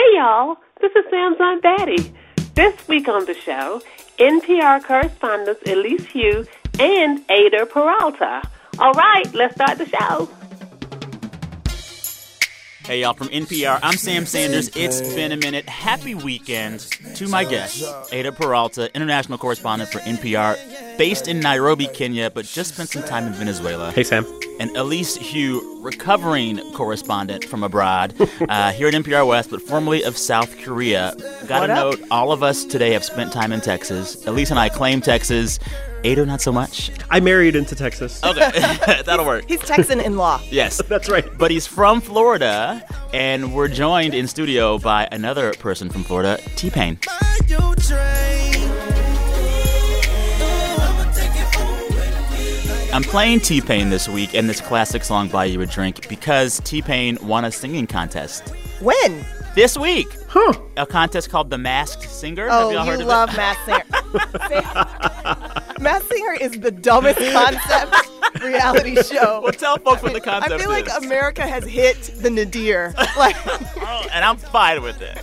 Hey y'all, this is Sam's Aunt Betty. This week on the show, NPR correspondents Elise Hu and Eyder Peralta. All right, let's start the show. Hey, y'all, from NPR, I'm Sam Sanders. It's been a minute. Happy weekend to my guest, Eyder Peralta, international correspondent for NPR, based in Nairobi, Kenya, but just spent some time in Venezuela. Hey, Sam. And Elise Hu, recovering correspondent from abroad uh, here at NPR West, but formerly of South Korea. Got to note, all of us today have spent time in Texas. Elise and I claim Texas. Eyder, not so much. I married into Texas. Okay, that'll work. He's Texan in law. Yes, That's right. but he's from Florida, and we're joined in studio by another person from Florida, T Pain. I'm playing T Pain this week and this classic song, Buy You a Drink, because T Pain won a singing contest When? this week. Huh. A contest called The Masked Singer. Have Oh, y'all heard you of love it? Mass Singer. Mass Singer is the dumbest concept reality show. Well, tell folks what the concept I feel like is. America has hit the nadir. Like, Oh, and I'm fine with it.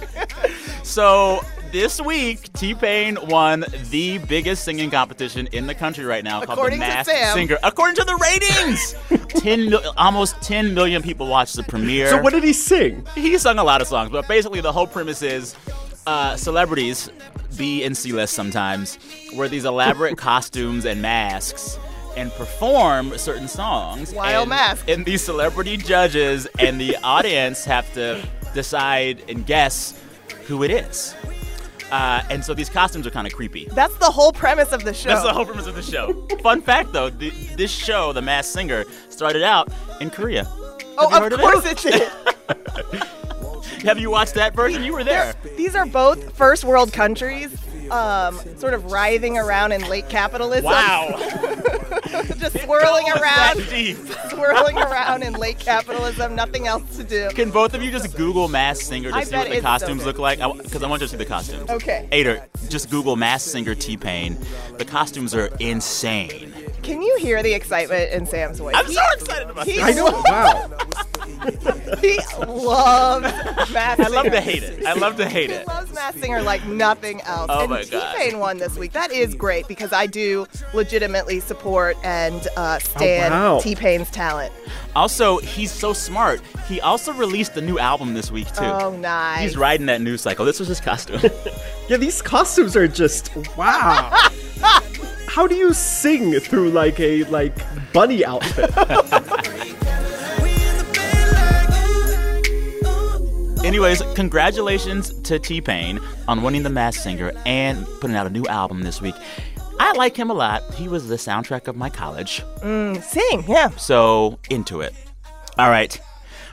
So this week, T Pain won the biggest singing competition in the country right now According called the Masked Singer. According to the ratings, ten mil- almost 10 million people watched the premiere. So what did he sing? he sung a lot of songs, but basically the whole premise is uh, celebrities, B and C list sometimes, wear these elaborate costumes and masks and perform certain songs. Wild and, masks. And these celebrity judges and the audience have to decide and guess who it is. Uh, and so these costumes are kind of creepy. that's the whole premise of the show. That's the whole premise of the show. Fun fact, though, th- this show, The Masked Singer, started out in Korea. oh, Have you heard of of course it did. Have you watched that version? You were there. These are both first world countries, um, sort of writhing around in late capitalism. Wow. Just swirling around, swirling around in late capitalism, nothing else to do. Can both of you just Google Mass Singer to I see what the it's so costumes look like? Because I, want you to see the costumes. Okay. Eyder, just Google Mass Singer T Pain. The costumes are insane. Can you hear the excitement in Sam's voice? I'm He- so excited about he- this. I know. Wow. He loves Mass I love Singer. to hate it. I love to hate it. He it. loves Mass Singer like nothing else. Oh and my God. T-Pain won this week. That is great because I do legitimately support and uh, stand Oh, wow. T-Pain's talent. Also, he's so smart. He also released a new album this week, too. Oh, nice. He's riding that news cycle. This was his costume. Yeah, these costumes are just wow. How do you sing through like a like bunny outfit? Anyways, congratulations to T Pain on winning The Masked Singer and putting out a new album this week. I like him a lot. He was the soundtrack of my college. Mm, sing, yeah. So, into it. All right.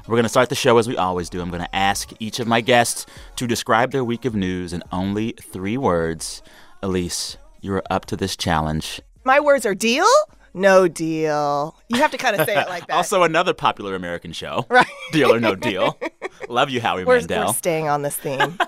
We're going to start the show as we always do. I'm going to ask each of my guests to describe their week of news in only three words. Elise, you're up to this challenge. My words are deal, no deal. You have to kind of say it like that. Also, another popular American show. Right. Deal or no deal. Love you, Howie we're, Mandel. we're staying on this theme.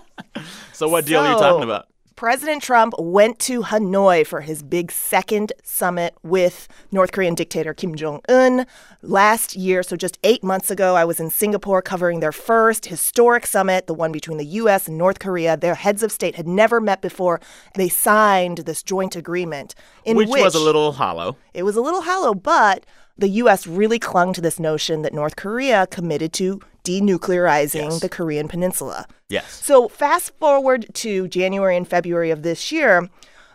so, what deal are you talking about? President Trump went to Hanoi for his big second summit with North Korean dictator Kim Jong un last year. So, just eight months ago, I was in Singapore covering their first historic summit, the one between the U.S. and North Korea. Their heads of state had never met before. They signed this joint agreement in Which was a little hollow. it was a little hollow, but the U.S. really clung to this notion that North Korea committed to denuclearizing Yes. the Korean Peninsula. Yes. So, fast forward to January and February of this year.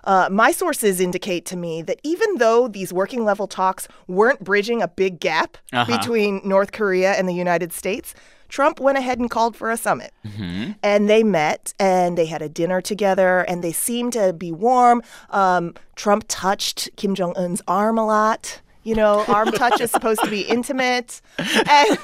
Uh, my sources indicate to me that even though these working level talks weren't bridging a big gap Uh-huh. between North Korea and the United States, Trump went ahead and called for a summit. And they met and they had a dinner together and they seemed to be warm. Um, Trump touched Kim Jong un's arm a lot. You know, arm touch is supposed to be intimate. And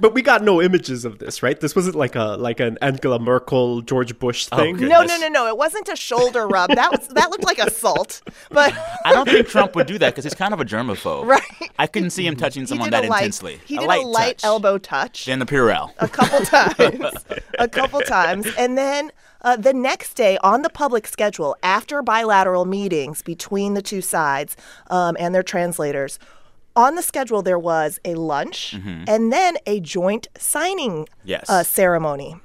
but we got no images of this, right? This wasn't like a like an Angela Merkel, George Bush thing. good. no, no, no, no. It wasn't a shoulder rub. That was that looked like assault. But I don't think Trump would do that because he's kind of a germaphobe. Right. I couldn't see him touching someone that light, intensely. He a did light a light touch. elbow touch. In the Purell. a couple times, a couple times, and then uh, the next day on the public schedule, after bilateral meetings between the two sides um, and their translators, on the schedule there was a lunch and then a joint signing Yes. uh, ceremony.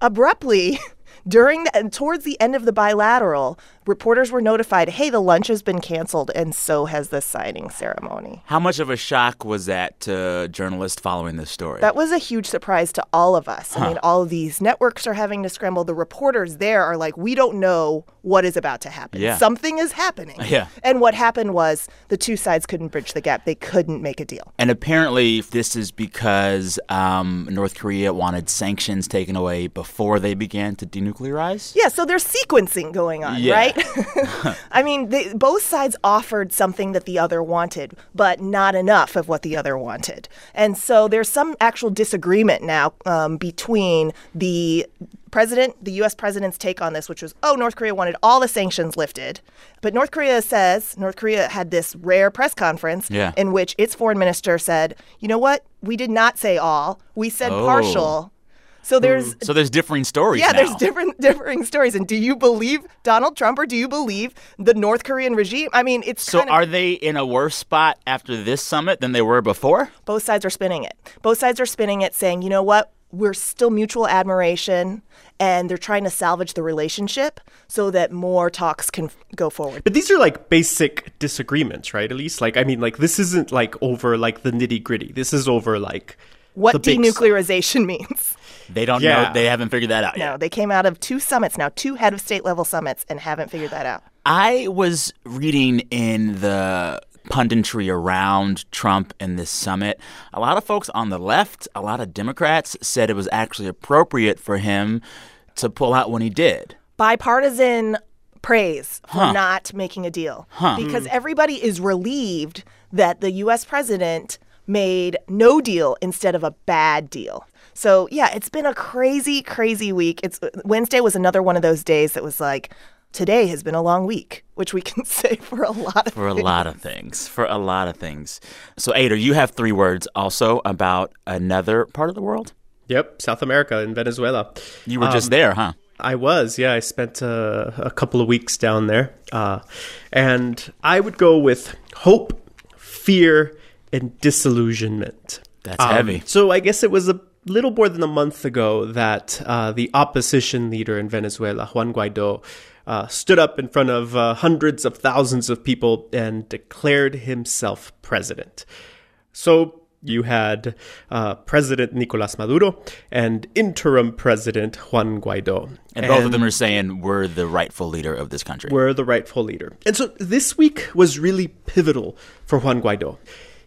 abruptly, during the, and towards the end of the bilateral, reporters were notified, "Hey, the lunch has been canceled, and so has the signing ceremony." How much of a shock was that to journalists following this story? That was a huge surprise to all of us. I mean, all of these networks are having to scramble. The reporters there are like, "We don't know what is about to happen. Yeah. Something is happening." Yeah. And what happened was the two sides couldn't bridge the gap. They couldn't make a deal. and apparently, this is because um, North Korea wanted sanctions taken away before they began to denuclearize. Yeah, so there's sequencing going on, Yeah. right? I mean, they, both sides offered something that the other wanted, but not enough of what the other wanted. And so there's some actual disagreement now um, between the president, the U.S. president's take on this, which was, oh, North Korea wanted all the sanctions lifted. But North Korea says, North Korea had this rare press conference Yeah. in which its foreign minister said, you know what? We did not say all, we said Oh. partial. So there's So there's differing stories yeah, now. there's different differing stories. And do you believe Donald Trump or do you believe the North Korean regime? I mean, it's So kind of are they in a worse spot after this summit than they were before? both sides are spinning it. Both sides are spinning it, saying, you know what, we're still mutual admiration, and they're trying to salvage the relationship so that more talks can f- go forward. But these are like basic disagreements, right? At least, like, I mean, like, this isn't like over like the nitty gritty. This is over like What the big denuclearization means. They don't Yeah. know. They haven't figured that out No, yet. they came out of two summits now, two head of state level summits, and haven't figured that out. I was reading in the punditry around Trump and this summit. A lot of folks on the left, a lot of Democrats said it was actually appropriate for him to pull out when he did. bipartisan praise for Huh. not making a deal hmm. because everybody is relieved that the US president made no deal instead of a bad deal. So, yeah, it's been a crazy crazy week. It's Wednesday was another one of those days that was like today has been a long week, which we can say for a lot of For a lot of things. For a lot of things. So, Eyder, you have three words also about another part of the world? Yep, South America in Venezuela. You were Um, just there, huh? I was, yeah. I spent uh, a couple of weeks down there. Uh, and I would go with hope, fear, and disillusionment. That's heavy. So I guess it was a little more than a month ago that uh, the opposition leader in Venezuela, Juan Guaido, uh, stood up in front of uh, hundreds of thousands of people and declared himself president. So you had uh, President Nicolas Maduro and interim President Juan Guaido. And both of them are saying we're the rightful leader of this country. We're the rightful leader. And so this week was really pivotal for Juan Guaido.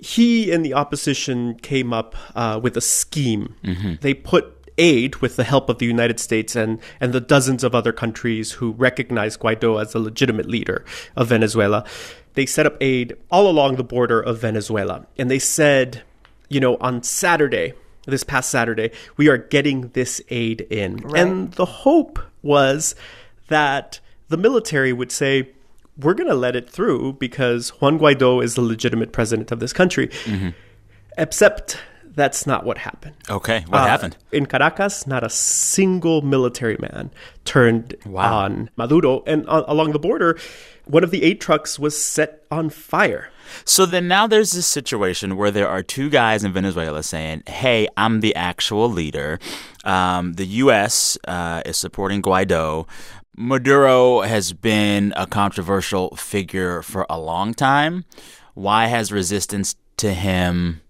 He and the opposition came up uh, with a scheme. They put aid with the help of the United States and, and the dozens of other countries who recognize Guaido as a legitimate leader of Venezuela. They set up aid all along the border of Venezuela. And they said, you know, on Saturday, this past Saturday, we are getting this aid in. And the hope was that the military would say, we're going to let it through because Juan Guaido is the legitimate president of this country. Except that's not what happened. Okay, what Uh, happened? In Caracas, not a single military man turned Wow. on Maduro. And uh, along the border, one of the aid trucks was set on fire. So then now there's this situation where there are two guys in Venezuela saying, hey, I'm the actual leader. Um, the U.S. Uh, is supporting Guaido. Maduro has been a controversial figure for a long time. Why has resistance to him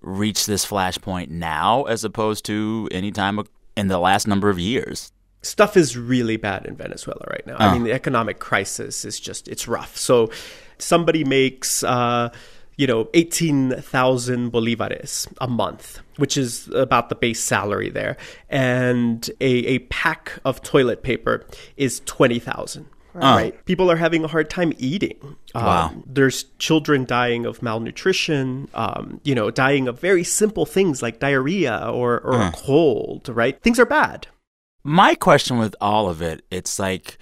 reached this flashpoint now as opposed to any time in the last number of years? stuff is really bad in Venezuela right now. I mean, the economic crisis is just it's rough. So somebody makes uh, you know, 18,000 bolivares a month, which is about the base salary there. And a, a pack of toilet paper is 20,000. Right. People are having a hard time eating. Wow. Um, there's children dying of malnutrition, um, you know, dying of very simple things like diarrhea or, or a cold, right? Things are bad. My question with all of it, it's like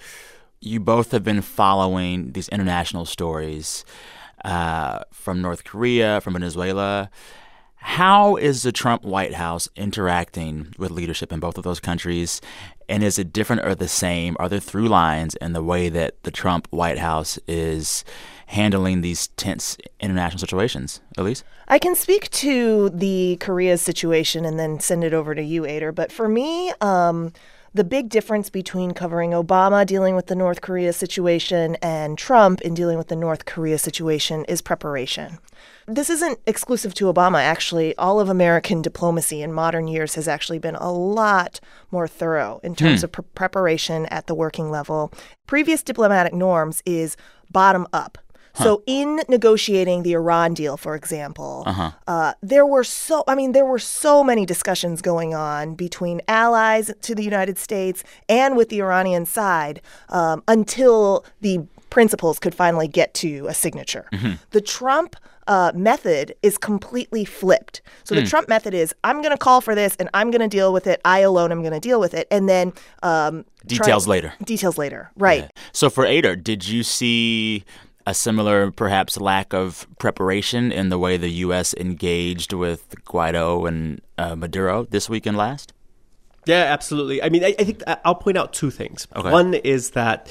you both have been following these international stories uh, from North Korea, from Venezuela. How is the Trump White House interacting with leadership in both of those countries? And is it different or the same? Are there through lines in the way that the Trump White House is handling these tense international situations? Elise? I can speak to the Korea situation and then send it over to you, Eyder. But for me, um, the big difference between covering Obama dealing with the North Korea situation and Trump in dealing with the North Korea situation is preparation. This isn't exclusive to Obama, actually. All of American diplomacy in modern years has actually been a lot more thorough in terms hmm. of pre- preparation at the working level. Previous diplomatic norms is bottom up. Huh. So in negotiating the Iran deal, for example, uh-huh. uh, there were so I mean there were so many discussions going on between allies to the United States and with the Iranian side um, until the principals could finally get to a signature. Mm-hmm. The Trump uh, method is completely flipped. So the mm. Trump method is I'm going to call for this and I'm going to deal with it. I alone am going to deal with it. And then um, details try, later. Details later. Right. Yeah. So for Eyder, did you see a similar, perhaps, lack of preparation in the way the U.S. engaged with Guaido and uh, Maduro this week and last? Yeah, absolutely. I mean, I, I think I'll point out two things. Okay. One is that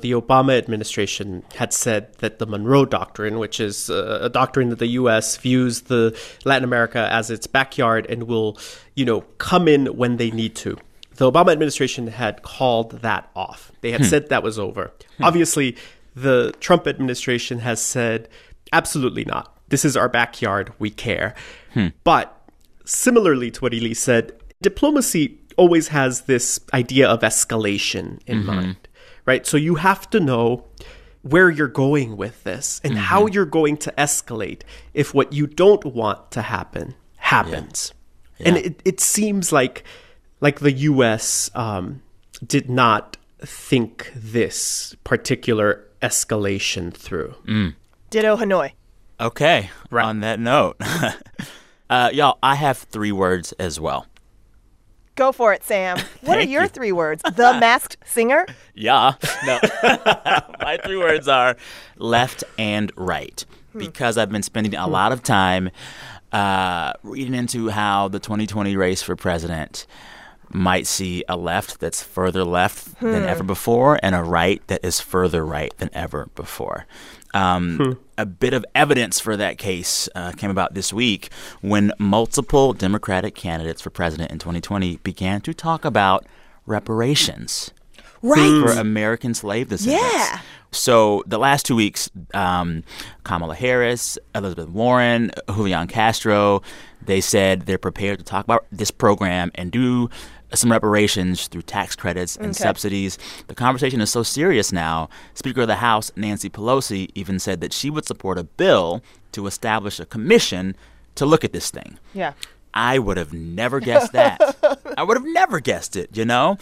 the Obama administration had said that the Monroe Doctrine, which is a doctrine that the U.S. views the Latin America as its backyard and will, you know, come in when they need to. The Obama administration had called that off. They had hmm. said that was over. Hmm. Obviously, the Trump administration has said, absolutely not. This is our backyard. We care. Hmm. But similarly to what Elise said, diplomacy always has this idea of escalation in mm-hmm. mind, right? So you have to know where you're going with this and mm-hmm. how you're going to escalate if what you don't want to happen happens. Yeah. Yeah. And it, it seems like like the U.S. Um, did not think this particular escalation through. Mm. Ditto Hanoi. Okay. Right. On that note, uh, y'all, I have three words as well. Go for it, Sam. What are your you. three words? The masked singer? Yeah. No. My three words are left and right hmm. because I've been spending a lot of time uh, reading into how the 2020 race for president might see a left that's further left hmm. than ever before and a right that is further right than ever before. Um, hmm. A bit of evidence for that case uh, came about this week when multiple Democratic candidates for president in 2020 began to talk about reparations right. for American slave descendants. Yeah. So the last two weeks, um, Kamala Harris, Elizabeth Warren, Julian Castro, they said they're prepared to talk about this program and do some reparations through tax credits and okay. subsidies. The conversation is so serious now. Speaker of the House, Nancy Pelosi, even said that she would support a bill to establish a commission to look at this thing. Yeah. I would have never guessed that. I would have never guessed it, you know?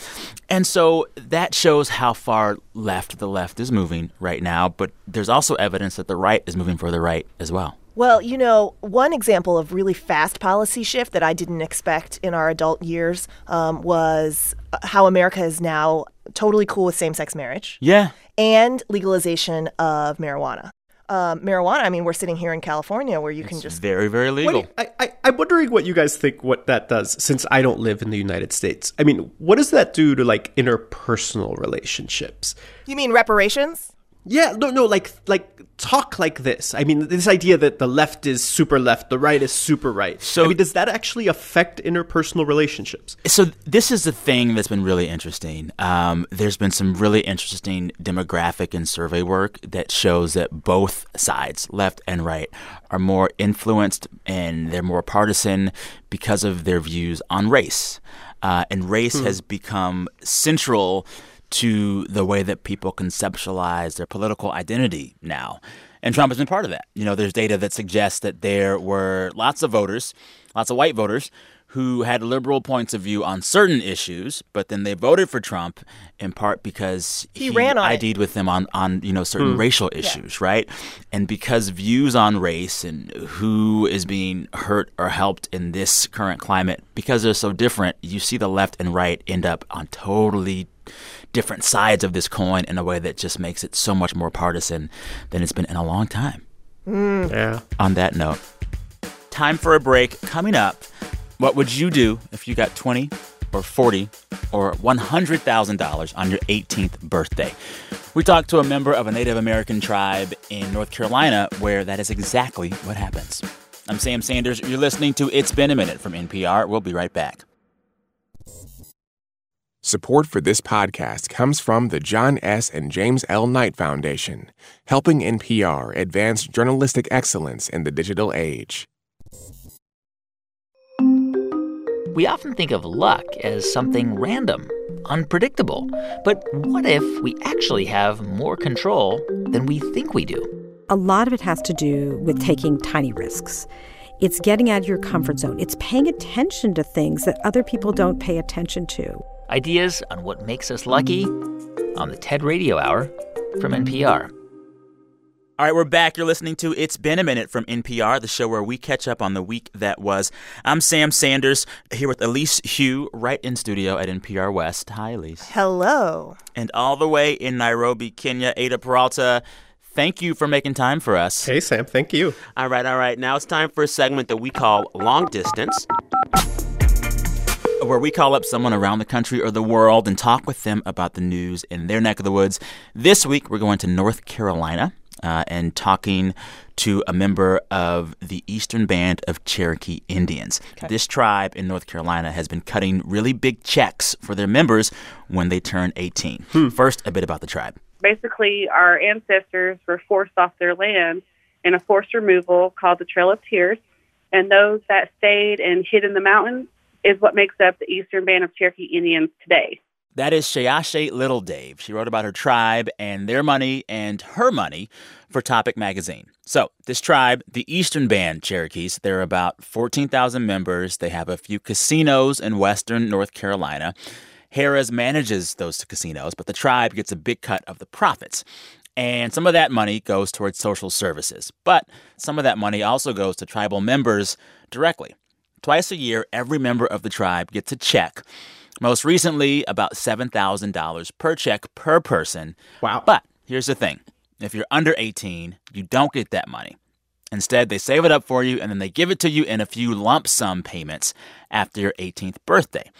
And so that shows how far left the left is moving right now, but there's also evidence that the right is moving further right as well. Well, you know, one example of really fast policy shift that I didn't expect in our adult years um, was uh, how America is now totally cool with same sex marriage. Yeah. And legalization of marijuana. Um, marijuana, I mean, we're sitting here in California where you it's can just. Very, very legal. I, I, I'm wondering what you guys think what that does since I don't live in the United States. I mean, what does that do to like interpersonal relationships? You mean reparations? Yeah, no, no, like like talk like this. I mean, this idea that the left is super left, the right is super right. So, I mean, does that actually affect interpersonal relationships? So, this is the thing that's been really interesting. Um, there's been some really interesting demographic and survey work that shows that both sides, left and right, are more influenced and they're more partisan because of their views on race. Uh, and race hmm. has become central to the way that people conceptualize their political identity now. And Trump has been part of that. You know, there's data that suggests that there were lots of voters, lots of white voters, who had liberal points of view on certain issues, but then they voted for Trump in part because he, he ran on ID'd it. with them on, on you know certain mm. racial issues, yeah. right? And because views on race and who is being hurt or helped in this current climate, because they're so different, you see the left and right end up on totally different sides of this coin in a way that just makes it so much more partisan than it's been in a long time. Mm. Yeah. On that note, time for a break. Coming up, what would you do if you got 20 or 40 or $100,000 on your 18th birthday? We talked to a member of a Native American tribe in North Carolina where that is exactly what happens. I'm Sam Sanders. You're listening to It's Been a Minute from NPR. We'll be right back. Support for this podcast comes from the John S. and James L. Knight Foundation, helping NPR advance journalistic excellence in the digital age. We often think of luck as something random, unpredictable. But what if we actually have more control than we think we do? A lot of it has to do with taking tiny risks. It's getting out of your comfort zone. It's paying attention to things that other people don't pay attention to. Ideas on what makes us lucky on the TED Radio Hour from NPR. All right, we're back. You're listening to It's Been a Minute from NPR, the show where we catch up on the week that was. I'm Sam Sanders here with Elise Hu, right in studio at NPR West. Hi, Elise. Hello. And all the way in Nairobi, Kenya, Eyder Peralta. Thank you for making time for us. Hey, Sam. Thank you. All right, all right. Now it's time for a segment that we call Long Distance where we call up someone around the country or the world and talk with them about the news in their neck of the woods. This week, we're going to North Carolina uh, and talking to a member of the Eastern Band of Cherokee Indians. Okay. This tribe in North Carolina has been cutting really big checks for their members when they turn 18. Hmm. First, a bit about the tribe. Basically, our ancestors were forced off their land in a forced removal called the Trail of Tears. And those that stayed and hid in the mountains is what makes up the Eastern Band of Cherokee Indians today. That is Sheyahshe Littledave. She wrote about her tribe and their money and her money for Topic magazine. So, this tribe, the Eastern Band Cherokees, there are about 14,000 members. They have a few casinos in western North Carolina. Harrah's manages those casinos, but the tribe gets a big cut of the profits. And some of that money goes towards social services. But some of that money also goes to tribal members directly. Twice a year, every member of the tribe gets a check most recently, about $7,000 per check per person. Wow. But here's the thing if you're under 18, you don't get that money. Instead, they save it up for you and then they give it to you in a few lump sum payments after your 18th birthday.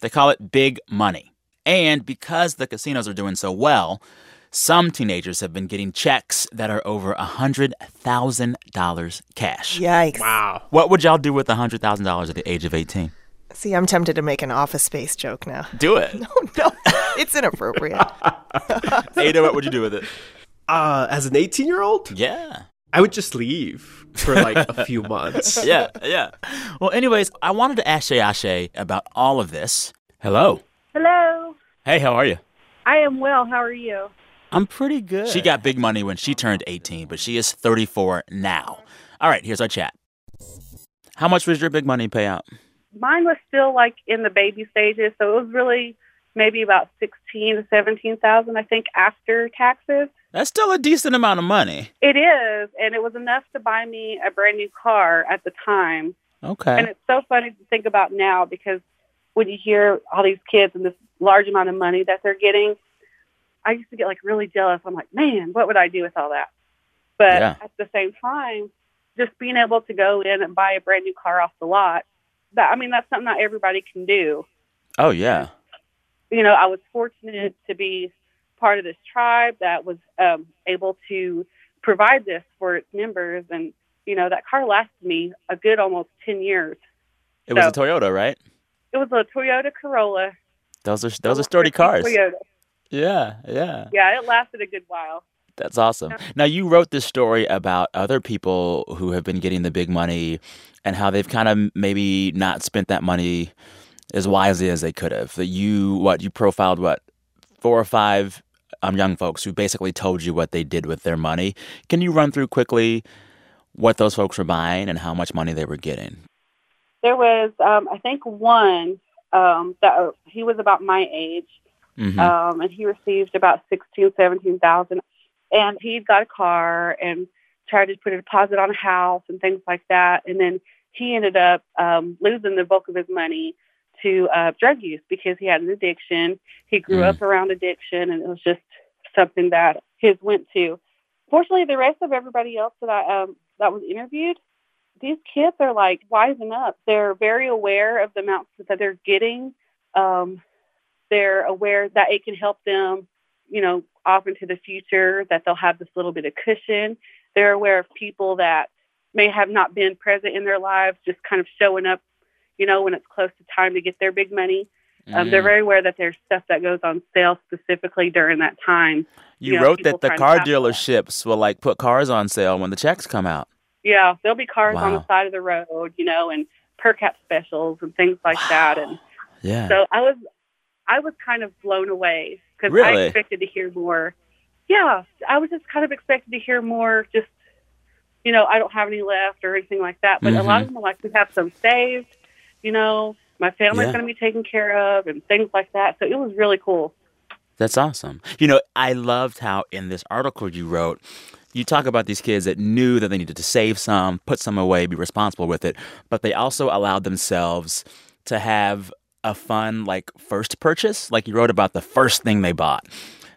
They call it big money. And because the casinos are doing so well, some teenagers have been getting checks that are over $100,000 cash. Yikes. Wow. What would y'all do with $100,000 at the age of 18? See, I'm tempted to make an office space joke now. Do it. No, no, it's inappropriate. Eyder, what would you do with it? Uh, as an 18 year old? Yeah. I would just leave for like a few months. Yeah, yeah. Well, anyways, I wanted to ask Sheyahshe about all of this. Hello. Hello. Hey, how are you? I am well. How are you? I'm pretty good. She got big money when she turned 18, but she is 34 now. All right, here's our chat. How much was your big money payout? mine was still like in the baby stages, so it was really maybe about sixteen to seventeen thousand, I think, after taxes. That's still a decent amount of money. It is, and it was enough to buy me a brand new car at the time. Okay. And it's so funny to think about now because when you hear all these kids and this large amount of money that they're getting, I used to get like really jealous. I'm like, man, what would I do with all that? But yeah. at the same time, just being able to go in and buy a brand new car off the lot that I mean that's something not everybody can do. Oh yeah. You know, I was fortunate to be part of this tribe that was um, able to provide this for its members, and you know that car lasted me a good almost ten years. It so, was a Toyota, right? It was a Toyota Corolla. Those are those are sturdy cars. Toyota. Yeah, yeah. Yeah, it lasted a good while. That's awesome. Now, you wrote this story about other people who have been getting the big money and how they've kind of maybe not spent that money as wisely as they could have. That you, what, you profiled, what, four or five um, young folks who basically told you what they did with their money. Can you run through quickly what those folks were buying and how much money they were getting? There was, um, I think, one um, that he was about my age, mm-hmm. um, and he received about sixteen, seventeen thousand and he got a car and tried to put a deposit on a house and things like that. And then he ended up um, losing the bulk of his money to uh, drug use because he had an addiction. He grew mm. up around addiction, and it was just something that his went to. Fortunately, the rest of everybody else that I um, that was interviewed, these kids are like wising up. They're very aware of the amounts that they're getting. Um, they're aware that it can help them, you know, off into the future, that they'll have this little bit of cushion. They're aware of people that may have not been present in their lives, just kind of showing up, you know, when it's close to time to get their big money. Mm. Um, they're mm. very aware that there's stuff that goes on sale specifically during that time. You, you know, wrote that the car dealerships will like put cars on sale when the checks come out. Yeah, there'll be cars wow. on the side of the road, you know, and per cap specials and things like wow. that. And yeah, so I was, I was kind of blown away because really? I expected to hear more. Yeah, I was just kind of expected to hear more. Just, you know, I don't have any left or anything like that. But mm-hmm. a lot of them are like, we have some saved. You know, my family's yeah. going to be taken care of and things like that. So it was really cool. That's awesome. You know, I loved how in this article you wrote, you talk about these kids that knew that they needed to save some, put some away, be responsible with it, but they also allowed themselves to have a fun, like, first purchase. Like you wrote about the first thing they bought.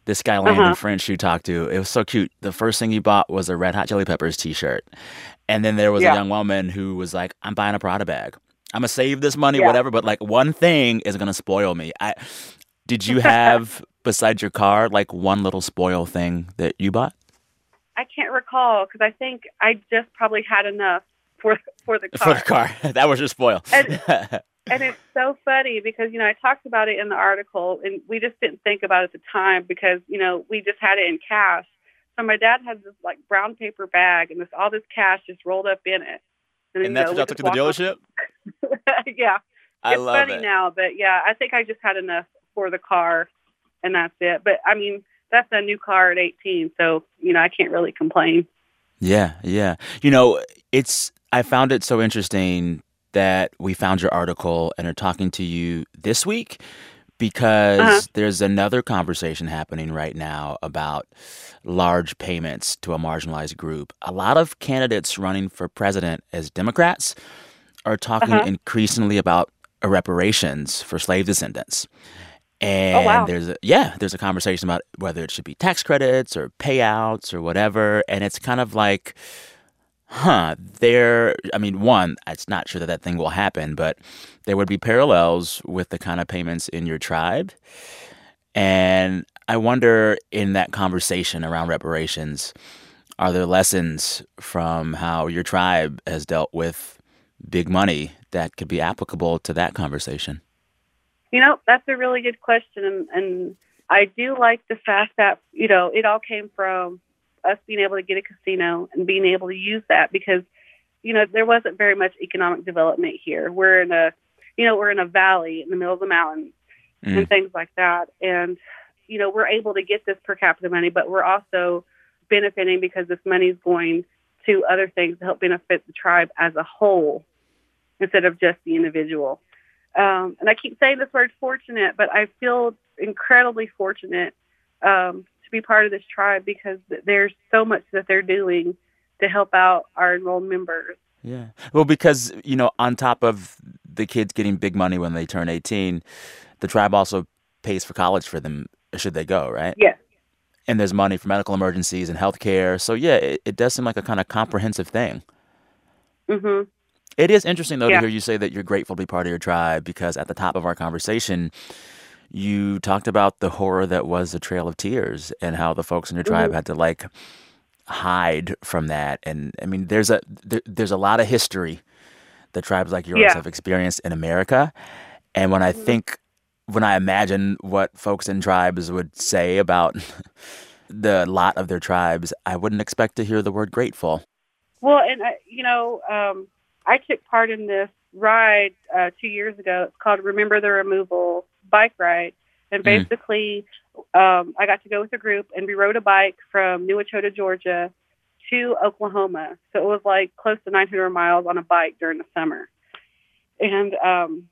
This guy, Landon uh-huh. French, you talked to, it was so cute. The first thing he bought was a Red Hot Chili Peppers t shirt. And then there was yeah. a young woman who was like, I'm buying a Prada bag. I'm gonna save this money, yeah. whatever. But like one thing is gonna spoil me. I did you have besides your car like one little spoil thing that you bought? I can't recall because I think I just probably had enough for for the car. For the car, that was your spoil. And, and it's so funny because you know I talked about it in the article, and we just didn't think about it at the time because you know we just had it in cash. So my dad had this like brown paper bag, and this all this cash just rolled up in it. And, and that's what y'all took to the dealership. yeah, I it's love funny it. now, but yeah, I think I just had enough for the car, and that's it. But I mean, that's a new car at 18, so you know I can't really complain. Yeah, yeah. You know, it's I found it so interesting that we found your article and are talking to you this week because uh-huh. there's another conversation happening right now about large payments to a marginalized group. A lot of candidates running for president as Democrats are talking uh-huh. increasingly about reparations for slave descendants. And oh, wow. there's a yeah, there's a conversation about whether it should be tax credits or payouts or whatever. And it's kind of like, huh, there. I mean, one, it's not sure that that thing will happen, but there would be parallels with the kind of payments in your tribe. And I wonder in that conversation around reparations, are there lessons from how your tribe has dealt with big money that could be applicable to that conversation? You know, that's a really good question. And, and I do like the fact that, you know, it all came from us being able to get a casino and being able to use that because, you know, there wasn't very much economic development here. We're in a, you know, we're in a valley in the middle of the mountains mm. and things like that. And, you know, we're able to get this per capita money, but we're also benefiting because this money is going to other things to help benefit the tribe as a whole instead of just the individual. Um, and I keep saying this word fortunate, but I feel incredibly fortunate um, to be part of this tribe because there's so much that they're doing to help out our enrolled members. Yeah. Well, because, you know, on top of the kids getting big money when they turn 18, the tribe also pays for college for them should they go, right? Yes. And there's money for medical emergencies and health care. So, yeah, it, it does seem like a kind of comprehensive thing. Mm-hmm. It is interesting, though, yeah. to hear you say that you're grateful to be part of your tribe because at the top of our conversation, you talked about the horror that was the Trail of Tears and how the folks in your tribe mm-hmm. had to like hide from that. And I mean, there's a there, there's a lot of history that tribes like yours yeah. have experienced in America. And when I mm-hmm. think, when I imagine what folks in tribes would say about the lot of their tribes, I wouldn't expect to hear the word grateful. Well, and you know, um, I took part in this ride uh, two years ago. It's called Remember the Removal Bike Ride. And mm. basically, mm. um, I got to go with a group and we rode a bike from New Echota, Georgia to Oklahoma. So it was like close to 900 miles on a bike during the summer. And um,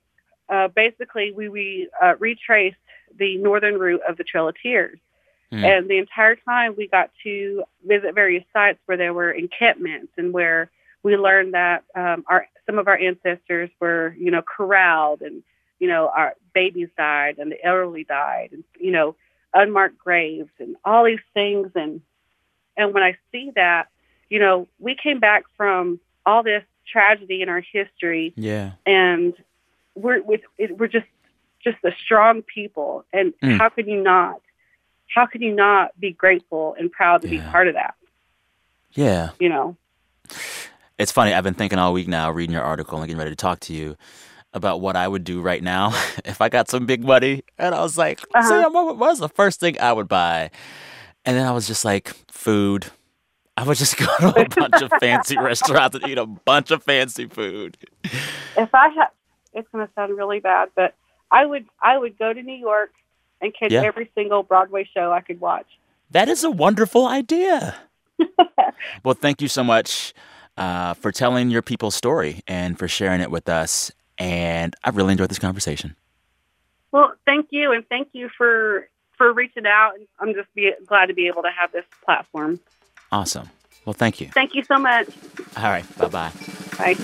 uh, basically, we, we uh, retraced the northern route of the Trail of Tears. Mm. And the entire time, we got to visit various sites where there were encampments and where we learned that um, our some of our ancestors were, you know, corralled and, you know, our babies died and the elderly died and, you know, unmarked graves and all these things. And, and when I see that, you know, we came back from all this tragedy in our history, Yeah. and we're we're just just a strong people. And Mm. how could you not? How could you not be grateful and proud to be part of that? Yeah. You know. It's funny. I've been thinking all week now, reading your article and getting ready to talk to you about what I would do right now if I got some big money. And I was like, Uh-huh. What was the first thing I would buy? And then I was just like, food. I would just go to a bunch of fancy restaurants and eat a bunch of fancy food. if I had, it's going to sound really bad, but I would I would go to New York and catch Yeah. every single Broadway show I could watch. That is a wonderful idea. well, thank you so much uh, for telling your people's story and for sharing it with us. And I really enjoyed this conversation. Well, thank you, and thank you for for reaching out. I'm just be, glad to be able to have this platform. Awesome. Well, thank you. Thank you so much. All right. Bye bye. Bye.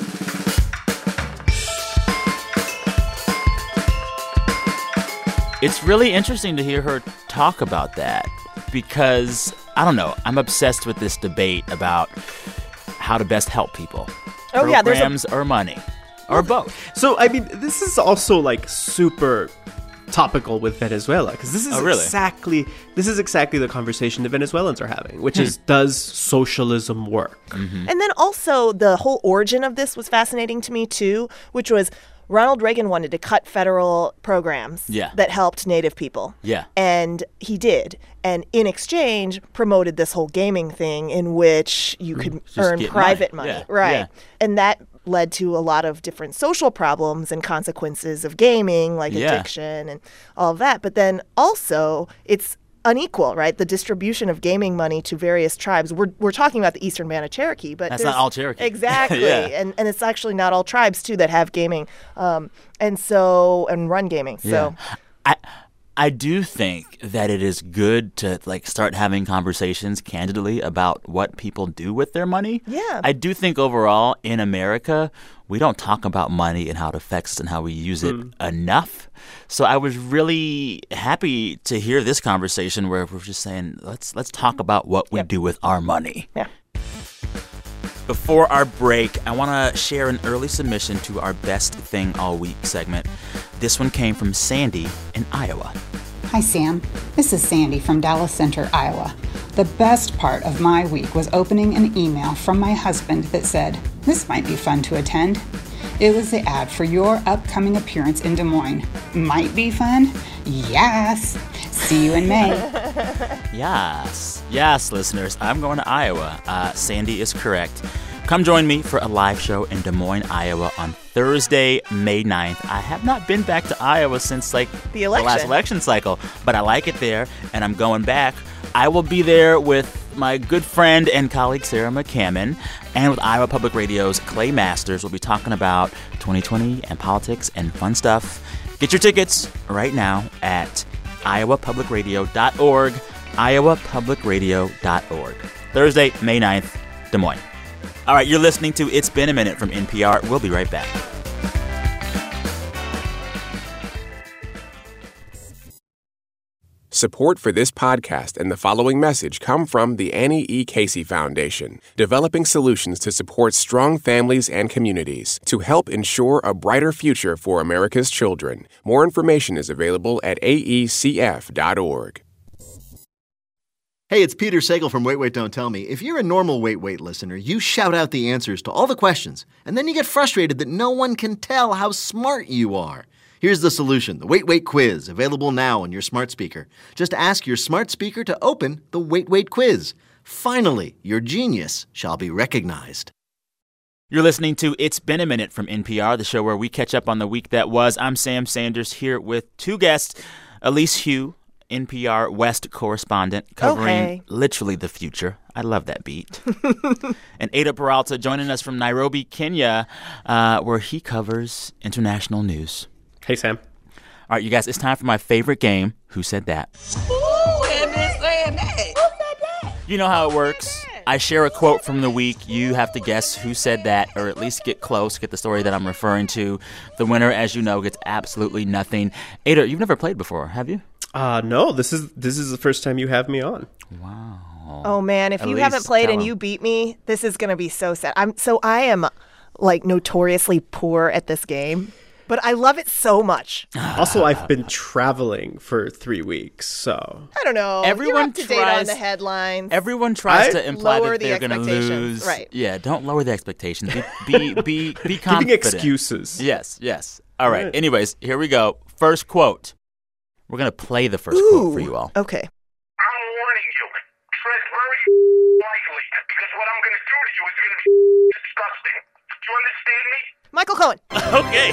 It's really interesting to hear her talk about that because I don't know. I'm obsessed with this debate about how to best help people. Oh, yeah, there's a- programs or money or both. So I mean, this is also like super topical with Venezuela because this is Oh, really? exactly this is exactly the conversation the Venezuelans are having, which is does socialism work? Mm-hmm. And then also the whole origin of this was fascinating to me too, which was Ronald Reagan wanted to cut federal programs Yeah. that helped Native people. Yeah. And he did. And in exchange, promoted this whole gaming thing in which you could Mm, Just earn private money. money. Yeah, Right. yeah. And that led to a lot of different social problems and consequences of gaming, like Yeah. addiction and all of that. But then also, it's unequal, right? The distribution of gaming money to various tribes. We're, we're talking about the Eastern Band of Cherokee, but That's not all Cherokee. Exactly. Yeah. And and it's actually not all tribes too that have gaming. Um, and so and run gaming. So I I do think that it is good to like start having conversations candidly about what people do with their money. Yeah. I do think overall in America we don't talk about money and how it affects us and how we use it hmm. enough. So I was really happy to hear this conversation where we're just saying let's let's talk about what we do with our money. Yeah. Before our break, I want to share an early submission to our Best Thing All Week segment. This one came from Sandy in Iowa. Hi, Sam. This is Sandy from Dallas Center, Iowa. The best part of my week was opening an email from my husband that said, This might be fun to attend. It was the ad for your upcoming appearance in Des Moines. Might be fun? Yes. See you in May. Yes. Yes, listeners. I'm going to Iowa. Uh, Sandy is correct. Come join me for a live show in Des Moines, Iowa on Thursday, May 9th. I have not been back to Iowa since like The last election. election cycle, but I like it there and I'm going back. I will be there with my good friend and colleague Sarah McCammon and with Iowa Public Radio's Clay Masters. We'll be talking about 2020 and politics and fun stuff. Get your tickets right now at iowapublicradio.org, iowapublicradio.org. Thursday, May 9th, Des Moines. All right, you're listening to It's Been a Minute from NPR. We'll be right back. Support for this podcast and the following message come from the Annie E. Casey Foundation, developing solutions to support strong families and communities to help ensure a brighter future for America's children. More information is available at aecf.org. Hey, it's Peter Sagal from Wait Wait Don't Tell Me. If you're a normal Wait Wait listener, you shout out the answers to all the questions, and then you get frustrated that no one can tell how smart you are. Here's the solution the Wait Wait quiz, available now on your smart speaker. Just ask your smart speaker to open the Wait Wait quiz. Finally, your genius shall be recognized. You're listening to It's Been a Minute from NPR, the show where we catch up on the week that was. I'm Sam Sanders here with two guests Elise Hu, NPR West correspondent, covering hey. literally the future. I love that beat. and Eyder Peralta joining us from Nairobi, Kenya, uh, where he covers international news. Hey Sam. All right, you guys, it's time for my favorite game Who Said That? You know how it works. I share a quote from the week. You have to guess who said that, or at least get close, get the story that I'm referring to. The winner, as you know, gets absolutely nothing. Eyder, you've never played before, have you? Uh no, this is this is the first time you have me on. Wow. Oh man, if you haven't played and him. you beat me, this is going to be so sad. I'm so I am like notoriously poor at this game. But I love it so much. Also, I've been traveling for three weeks, so I don't know. Everyone You're up to date on the headlines. Everyone tries I- to imply Lower that the they're going to expectations, lose. right. Yeah, don't lower the expectations. Be be be, be confident. giving excuses. Yes, yes. All right. Right. Anyways, here we go. First quote. We're going to play the first quote for you all. Okay. I'm warning you. Tread very lightly because what I'm going to do to you is going to be disgusting. Do you understand me? Michael Cohen. Okay.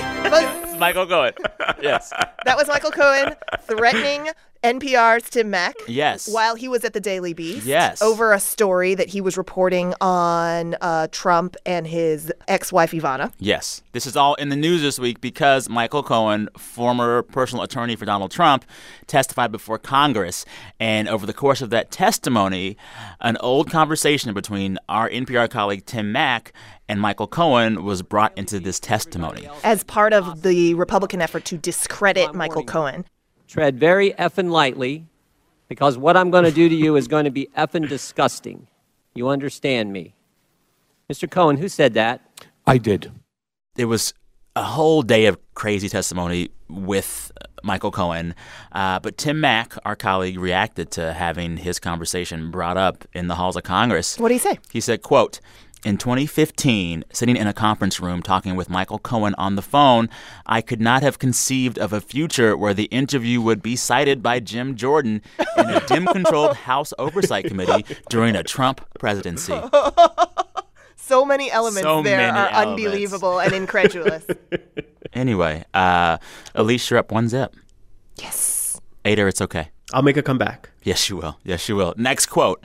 Michael Cohen. Yes. that was Michael Cohen threatening NPR's Tim Mack. Yes. While he was at the Daily Beast. Yes. Over a story that he was reporting on uh, Trump and his ex wife, Ivana. Yes. This is all in the news this week because Michael Cohen, former personal attorney for Donald Trump, testified before Congress. And over the course of that testimony, an old conversation between our NPR colleague Tim Mack and Michael Cohen was brought into this testimony. As part of the Republican effort to discredit Michael Cohen. Tread very effing lightly because what I'm going to do to you is going to be effing disgusting. You understand me? Mr. Cohen, who said that? I did. It was a whole day of crazy testimony with Michael Cohen. Uh, but Tim Mack, our colleague, reacted to having his conversation brought up in the halls of Congress. What did he say? He said, quote, in 2015, sitting in a conference room talking with Michael Cohen on the phone, I could not have conceived of a future where the interview would be cited by Jim Jordan in a Dem controlled House Oversight Committee during a Trump presidency. So many elements So there many are elements. unbelievable and incredulous. Anyway, uh, Elise, you're up one zip. yes. Eyder, it's okay. I'll make a comeback. Yes, you will. Yes, you will. Next quote.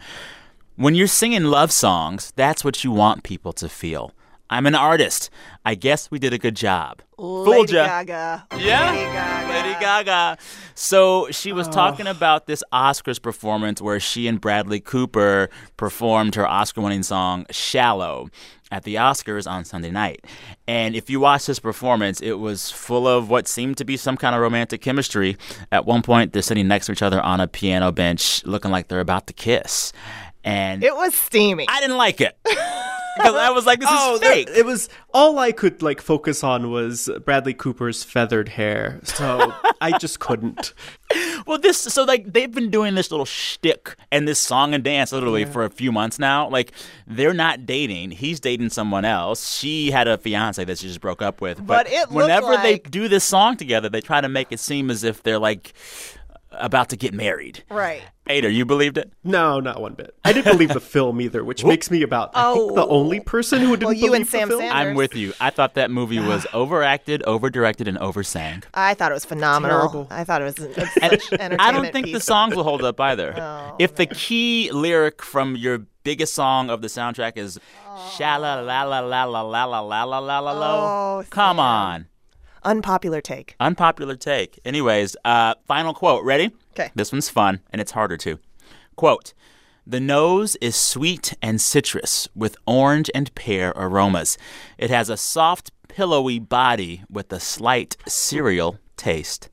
When you're singing love songs, that's what you want people to feel. I'm an artist. I guess we did a good job. Fooled Lady ya. Gaga. Yeah. Lady Gaga. Lady Gaga. So she was oh. talking about this Oscars performance where she and Bradley Cooper performed her Oscar winning song Shallow at the Oscars on Sunday night. And if you watch this performance, it was full of what seemed to be some kind of romantic chemistry. At one point, they're sitting next to each other on a piano bench looking like they're about to kiss. And It was steamy. I didn't like it. Because I was like, this Oh, is there- fake. it was all I could like focus on was Bradley Cooper's feathered hair. So I just couldn't. Well, this so like they've been doing this little shtick and this song and dance literally for a few months now. Like they're not dating; he's dating someone else. She had a fiance that she just broke up with. But it looked whenever they do this song together, they try to make it seem as if they're like about to get married. Right. Eyder, you believed it? No, not one bit. I didn't believe the film either, which makes me about I think the Oh. only person who didn't Well, you believe and the film. Sanders. I'm with you. I thought that movie was overacted, overdirected, and oversang. I thought it was phenomenal. Terrible. I thought it was a, And such entertainment I don't think the songs will hold up either. Oh, if the key lyric from your biggest song of the soundtrack is shala la la la la la la la la la la Oh, la, come Sam. on. Unpopular take. Unpopular take. Anyways, uh, final quote. Ready? Okay. This one's fun, and it's harder too. Quote. The nose is sweet and citrus with orange and pear aromas. It has a soft, pillowy body with a slight cereal taste.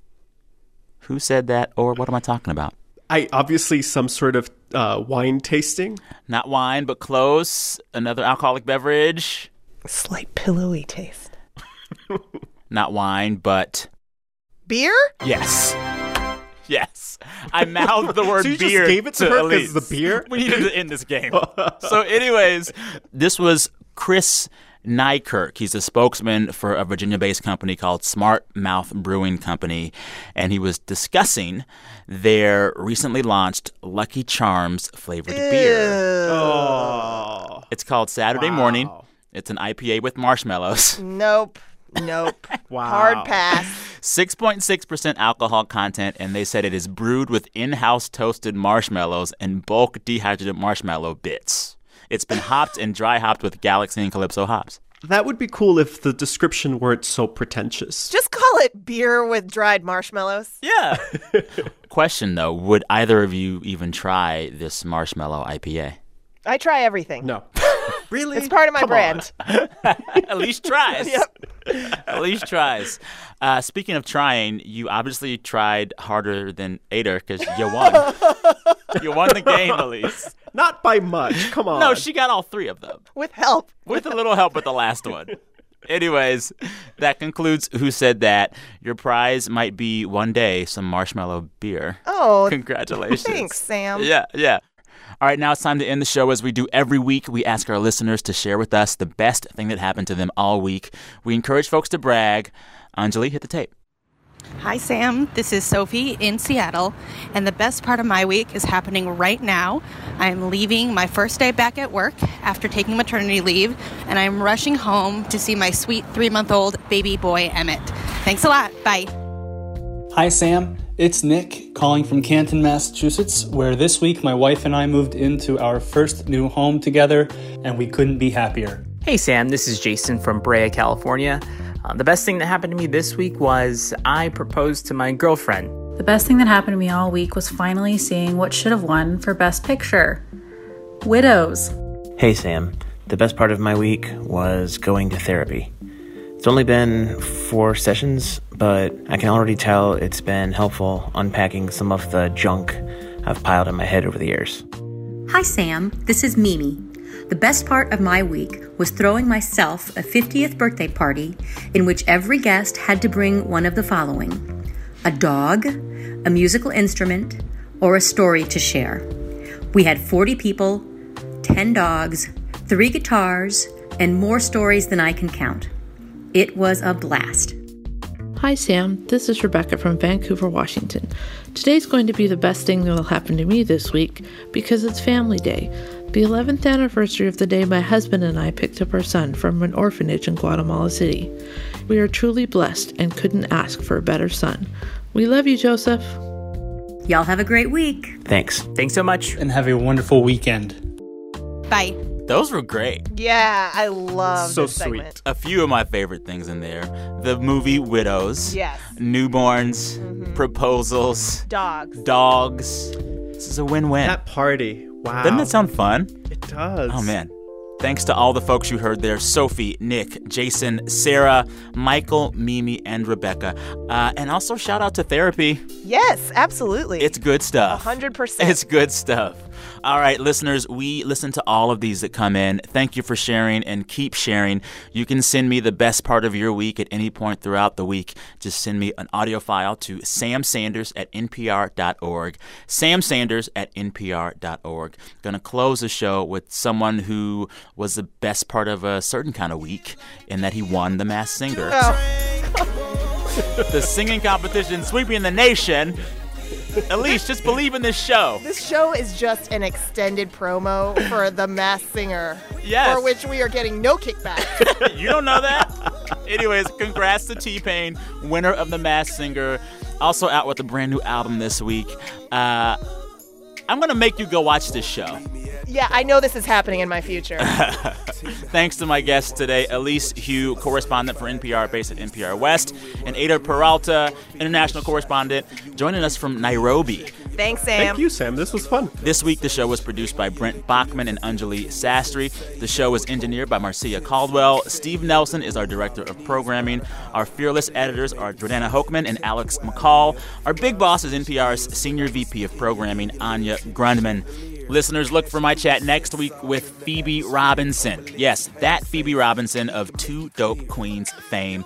Who said that, or what am I talking about? I obviously some sort of uh, wine tasting. Not wine, but close. Another alcoholic beverage. Slight pillowy taste. Not wine, but Beer? yes. Yes. I mouthed the word So you just beer. gave it to her 'cause Elise. the beer? We needed to end this game. so, anyways, this was Chris Nykirk. He's a spokesman for a Virginia based company called Smart Mouth Brewing Company. And he was discussing their recently launched Lucky Charms flavored beer. Oh, It's called Saturday Morning. It's an IPA with marshmallows. Nope. Nope. wow! Hard pass. 6.6% alcohol content, and they said it is brewed with in house toasted marshmallows and bulk dehydrated marshmallow bits. It's been hopped and dry hopped with Galaxy and Calypso hops. That would be cool if the description weren't so pretentious. Just call it beer with dried marshmallows. Yeah. Question though Would either of you even try this marshmallow IPA? I try everything. No, really, It's part of my Come brand. Elise tries. Yep. Elise tries. Uh, speaking of trying, you obviously tried harder than Eyder because you won. you won the game, Elise. Not by much. Come on. No, she got all three of them. With help. With a little help with the last one. Anyways, that concludes Who Said That. Your prize might be one day some marshmallow beer. Oh, Congratulations. Thanks, Sam. Yeah, yeah. All right, now it's time to end the show as we do every week. We ask our listeners to share with us the best thing that happened to them all week. We encourage folks to brag. Anjali, hit the tape. Hi, Sam. This is Sophie in Seattle, and the best part of my week is happening right now. I'm leaving my first day back at work after taking maternity leave, and I'm rushing home to see my sweet three month old baby boy, Emmett. Thanks a lot. Bye. Hi, Sam. It's Nick calling from Canton, Massachusetts, where this week my wife and I moved into our first new home together, and we couldn't be happier. Hey, Sam. This is Jason from Brea, California. Uh, the best thing that happened to me this week was I proposed to my girlfriend. The best thing that happened to me all week was finally seeing what should have won for Best Picture Widows. Hey, Sam. The best part of my week was going to therapy. It's only been four sessions, but I can already tell it's been helpful unpacking some of the junk I've piled in my head over the years. Hi, Sam. This is Mimi. The best part of my week was throwing myself a 50th birthday party in which every guest had to bring one of the following a dog, a musical instrument, or a story to share. We had 40 people, 10 dogs, three guitars, and more stories than I can count. It was a blast. Hi, Sam. This is Rebecca from Vancouver, Washington. Today's going to be the best thing that will happen to me this week because it's Family Day, the 11th anniversary of the day my husband and I picked up our son from an orphanage in Guatemala City. We are truly blessed and couldn't ask for a better son. We love you, Joseph. Y'all have a great week. Thanks. Thanks so much. And have a wonderful weekend. Bye. Those were great. Yeah, I love so this segment. A few of my favorite things in there the movie Widows, Yes. newborns, proposals, Dogs. dogs. This is a win win. That party. Wow. Doesn't that sound fun? It does. Oh, man. Thanks to all the folks you heard there Sophie, Nick, Jason, Sarah, Michael, Mimi, and Rebecca. Uh, and also shout out to therapy. Yes, absolutely. It's good stuff. 100%. It's good stuff. All right, listeners, we listen to all of these that come in. Thank you for sharing and keep sharing. You can send me the best part of your week at any point throughout the week. Just send me an audio file to samsanders at npr.org. Sam Sanders at npr.org. Going to close the show with someone who was the best part of a certain kind of week in that he won the Masked Singer. the singing competition sweeping the nation. Elise, just believe in this show. This show is just an extended promo for The Masked Singer. Yes. For which we are getting no kickback. you don't know that? Anyways, congrats to T Pain, winner of the Masked Singer. Also out with a brand new album this week. Uh, I'm going to make you go watch this show. Yeah, I know this is happening in my future. Thanks to my guests today, Elise Hu, correspondent for NPR based at NPR West, and Eyder Peralta, international correspondent, joining us from Nairobi. Thanks, Sam. Thank you, Sam. This was fun. This week, the show was produced by Brent Bachman and Anjali Sastry. The show was engineered by Marcia Caldwell. Steve Nelson is our director of programming. Our fearless editors are Jordana Hochman and Alex McCall. Our big boss is NPR's senior VP of programming, Anya Grundman. Listeners, look for my chat next week with Phoebe Robinson. Yes, that Phoebe Robinson of Two Dope Queens fame.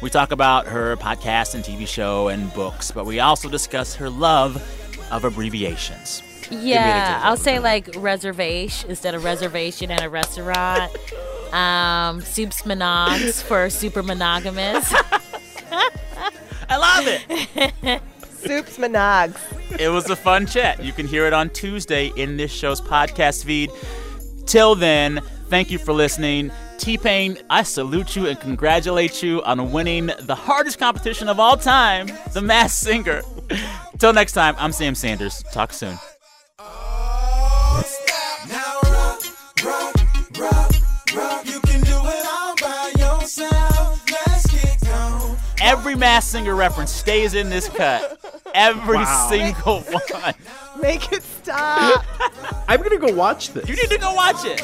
We talk about her podcast and TV show and books, but we also discuss her love of abbreviations. Give me an Yeah. I'll say like reservation instead of reservation at a restaurant. um, soups monogs for super monogamous. I love it. Soups Monogs. It was a fun chat. You can hear it on Tuesday in this show's podcast feed. Till then, thank you for listening. T Pain, I salute you and congratulate you on winning the hardest competition of all time, The Masked Singer. Till next time, I'm Sam Sanders. Talk soon. Every Masked Singer reference stays in this cut every wow. single one. Make it stop. I'm gonna go watch this. You need to go watch it.